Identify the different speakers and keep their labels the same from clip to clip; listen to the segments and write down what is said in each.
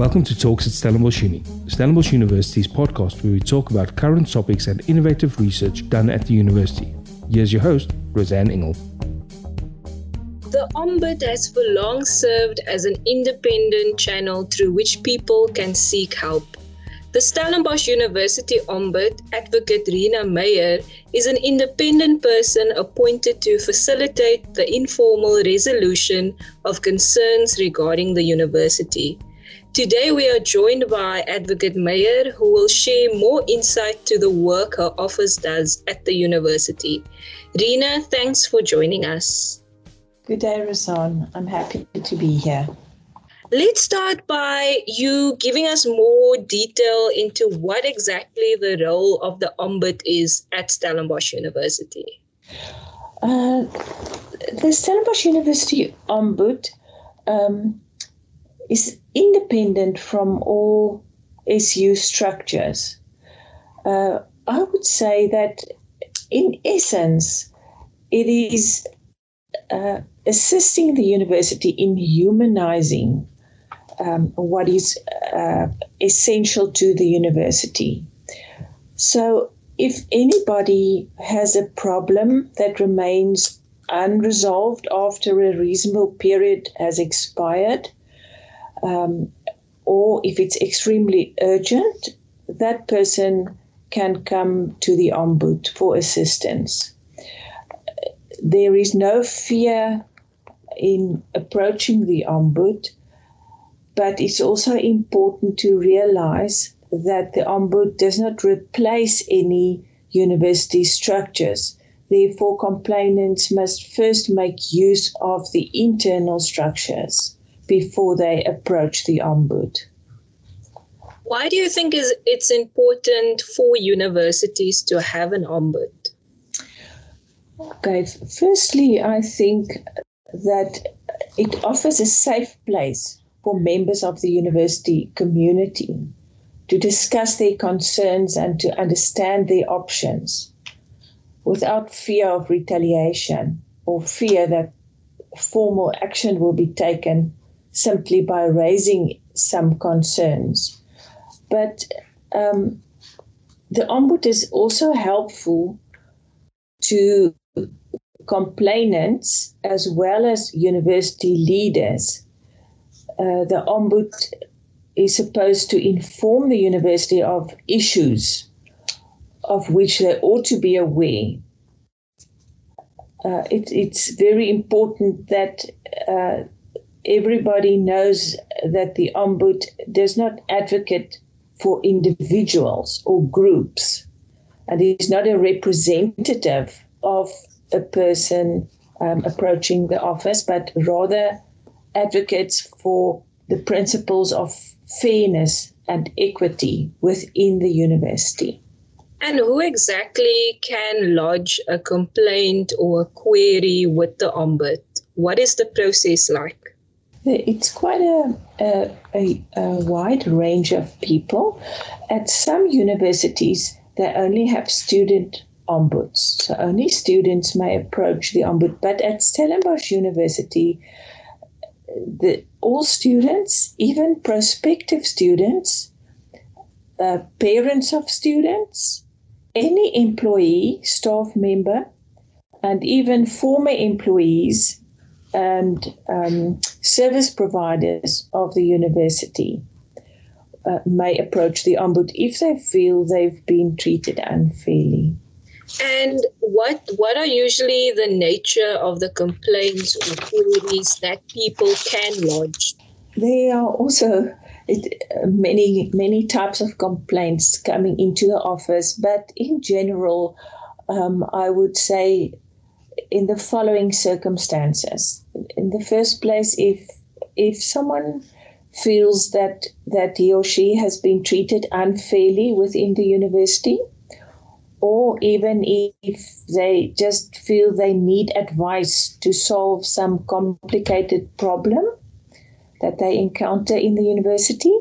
Speaker 1: Welcome to Talks at Stellenbosch Uni, Stellenbosch University's podcast where we talk about current topics and innovative research done at the university. Here's your host, Roseanne Engel.
Speaker 2: The Ombud has for long served as an independent channel through which people can seek help. The Stellenbosch University Ombud, Advocate Rina Meyer, is an independent person appointed to facilitate the informal resolution of concerns regarding the university. Today, we are joined by Advocate Meyer, who will share more insight to the work her office does at the university. Rina, thanks for joining us.
Speaker 3: Good day, Rasan. I'm happy to be here.
Speaker 2: Let's start by you giving us more detail into what exactly the role of the Ombud is at Stellenbosch University.
Speaker 3: Uh, the Stellenbosch University Ombud um, is independent from all SU structures. Uh, I would say that in essence, it is uh, assisting the university in humanizing um, what is uh, essential to the university. So, if anybody has a problem that remains unresolved after a reasonable period has expired, um, or if it's extremely urgent, that person can come to the ombud for assistance. There is no fear in approaching the ombud, but it's also important to realize that the ombud does not replace any university structures. Therefore, complainants must first make use of the internal structures before they approach the ombud.
Speaker 2: Why do you think is it's important for universities to have an ombud?
Speaker 3: Okay, firstly, I think that it offers a safe place for members of the university community to discuss their concerns and to understand their options without fear of retaliation or fear that formal action will be taken simply by raising some concerns. But um, the ombud is also helpful to complainants as well as university leaders. Uh, the ombud is supposed to inform the university of issues of which they ought to be aware. Uh, it, it's very important that uh, everybody knows that the ombud does not advocate for individuals or groups and is not a representative of a person um, approaching the office, but rather advocates for the principles of fairness and equity within the university.
Speaker 2: And who exactly can lodge a complaint or a query with the ombud? What is the process like?
Speaker 3: It's quite a, a, a, a, wide range of people. At some universities, they only have student ombuds, so only students may approach the ombud. But at Stellenbosch University, the, all students, even prospective students, uh, parents of students, any employee, staff member, and even former employees and um, service providers of the university uh, may approach the ombud if they feel they've been treated unfairly.
Speaker 2: And what what are usually the nature of the complaints or queries that people can lodge?
Speaker 3: There are also it, uh, many many types of complaints coming into the office, but in general, um, I would say in the following circumstances. In the first place, if if someone feels that that he or she has been treated unfairly within the university, or even if they just feel they need advice to solve some complicated problem that they encounter in the university,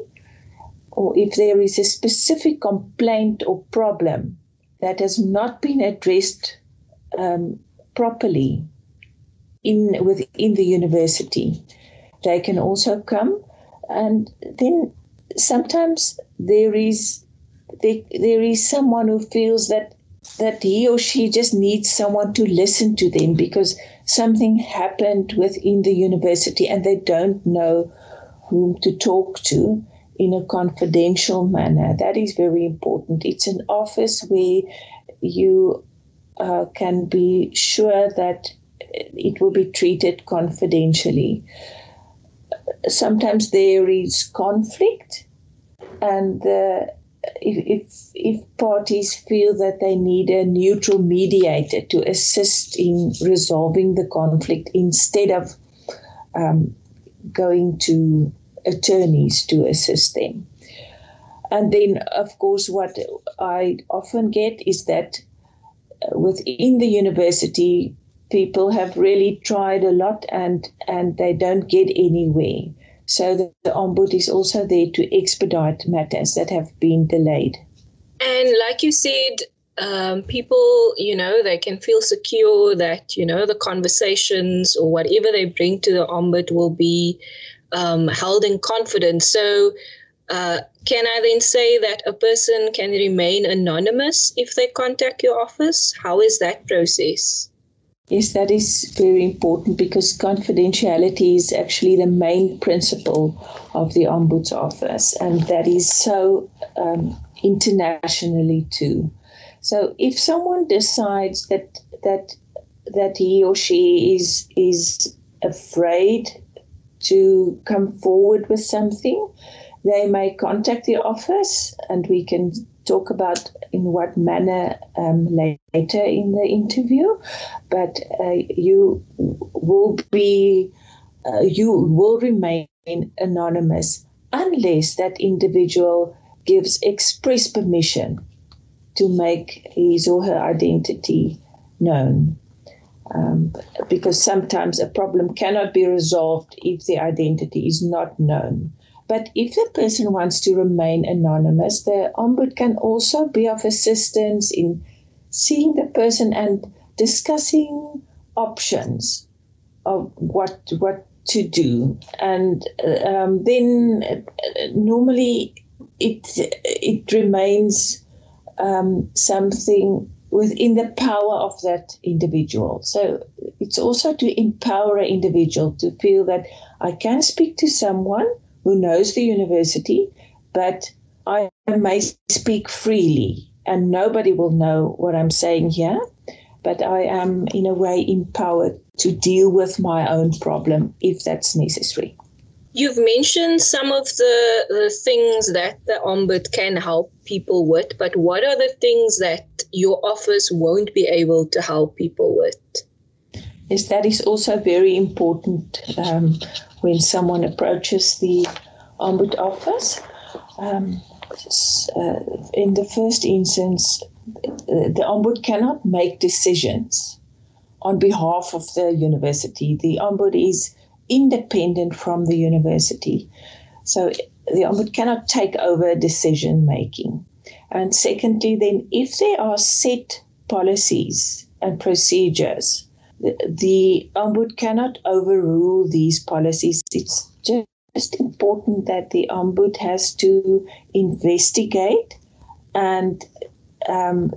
Speaker 3: or if there is a specific complaint or problem that has not been addressed um, properly in within the university. They can also come, and then sometimes there is there, there is someone who feels that that he or she just needs someone to listen to them because something happened within the university and they don't know whom to talk to in a confidential manner. That is very important. It's an office where you uh, can be sure that it will be treated confidentially. Sometimes there is conflict, and uh, if, if, if parties feel that they need a neutral mediator to assist in resolving the conflict instead of um, going to attorneys to assist them. And then, of course, what I often get is that within the university, people have really tried a lot and, and they don't get anywhere. So the, the Ombud is also there to expedite matters that have been delayed.
Speaker 2: And like you said, um, people, you know, they can feel secure that, you know, the conversations or whatever they bring to the Ombud will be um, held in confidence. So, uh, can I then say that a person can remain anonymous if they contact your office? How is that process?
Speaker 3: Yes, that is very important because confidentiality is actually the main principle of the Ombuds Office, and that is so um, internationally too. So, if someone decides that that that he or she is is afraid to come forward with something, they may contact the office, and we can talk about in what manner um, later in the interview, but uh, you will be uh, you will remain anonymous unless that individual gives express permission to make his or her identity known. Um, because sometimes a problem cannot be resolved if the identity is not known. But if the person wants to remain anonymous, the ombud can also be of assistance in seeing the person and discussing options of what what to do. And um, then uh, normally it it remains um, something within the power of that individual. So it's also to empower an individual to feel that I can speak to someone who knows the university, but I may speak freely and nobody will know what I'm saying here. But I am, in a way, empowered to deal with my own problem if that's necessary.
Speaker 2: You've mentioned some of the, the things that the Ombud can help people with, but what are the things that your office won't be able to help people with?
Speaker 3: Yes, that is also very important. Um, when someone approaches the Ombud office. Um, uh, in the first instance, the Ombud cannot make decisions on behalf of the university. The Ombud is independent from the university. So the Ombud cannot take over decision making. And secondly, then, if there are set policies and procedures, the, Ombud cannot overrule these policies. It's just important that the Ombud has to investigate and um,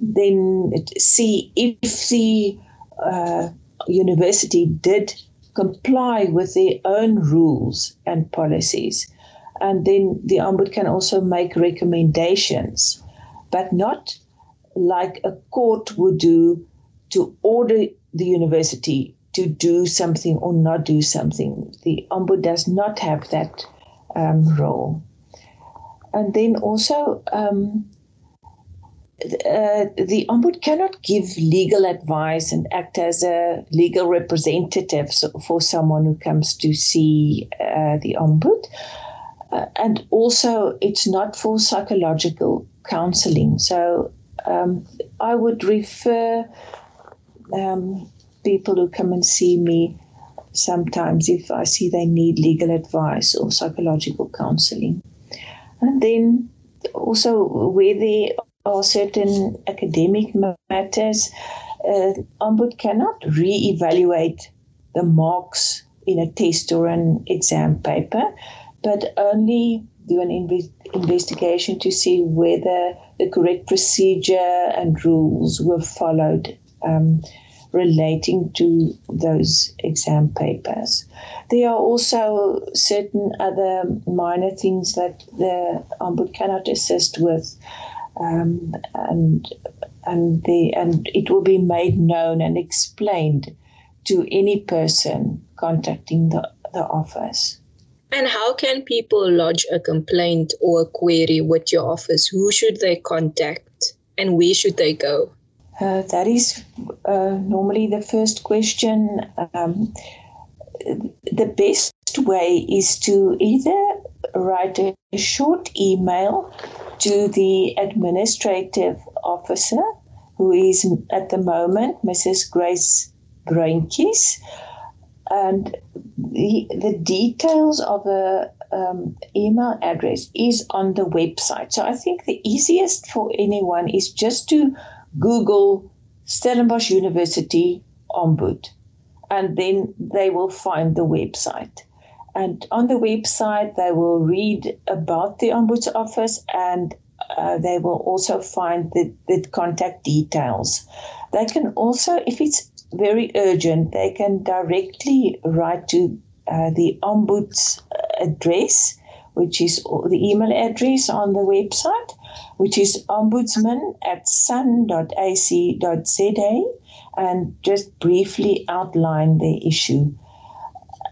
Speaker 3: then see if the uh, university did comply with their own rules and policies. And then the Ombud can also make recommendations, but not like a court would do to order the university to do something or not do something. The Ombud does not have that um, role. And then also, um, uh, the Ombud cannot give legal advice and act as a legal representative for someone who comes to see uh, the Ombud. Uh, and also, it's not for psychological counseling. So um, I would refer um, people who come and see me sometimes if I see they need legal advice or psychological counseling. And then also where there are certain academic matters, uh, Ombud cannot re-evaluate the marks in a test or an exam paper but only do an inv- investigation to see whether the correct procedure and rules were followed um, relating to those exam papers. There are also certain other minor things that the Ombud cannot assist with. Um, and and the and it will be made known and explained to any person contacting the, the office.
Speaker 2: And how can people lodge a complaint or a query with your office? Who should they contact and where should they go?
Speaker 3: Uh, that is uh, normally the first question. Um, the best way is to either write a short email to the administrative officer, who is at the moment Mrs. Grace Brainkies, and the, the details of the um, email address is on the website. So I think the easiest for anyone is just to Google Stellenbosch University Ombud, and then they will find the website. And on the website, they will read about the Ombuds office and uh, they will also find the, the contact details. They can also, if it's very urgent, they can directly write to uh, the Ombuds address, which is the email address on the website, which is ombudsman at sun.ac.za, and just briefly outline the issue.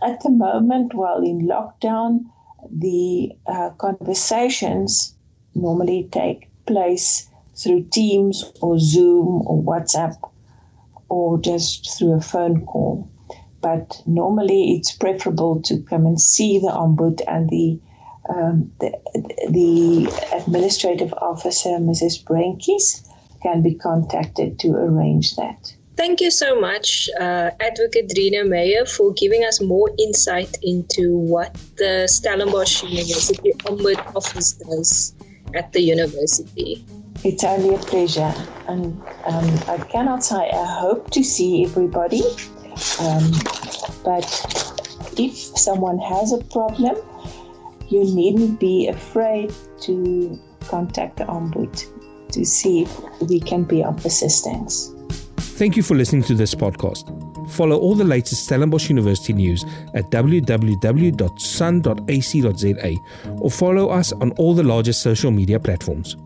Speaker 3: At the moment, while in lockdown, the uh, conversations normally take place through Teams or Zoom or WhatsApp or just through a phone call. But normally it's preferable to come and see the ombud and the um, the, the administrative officer, Mrs. Brainkies, can be contacted to arrange that.
Speaker 2: Thank you so much, uh, Advocate Rina Meyer, for giving us more insight into what the Stellenbosch University Ombud Office does at the university.
Speaker 3: It's only a pleasure, and um, I cannot say I hope to see everybody. Um, but if someone has a problem, you needn't be afraid to contact the Ombud to see if we can be of assistance.
Speaker 1: Thank you for listening to this podcast. Follow all the latest Stellenbosch University news at www.sun.ac.za or follow us on all the largest social media platforms.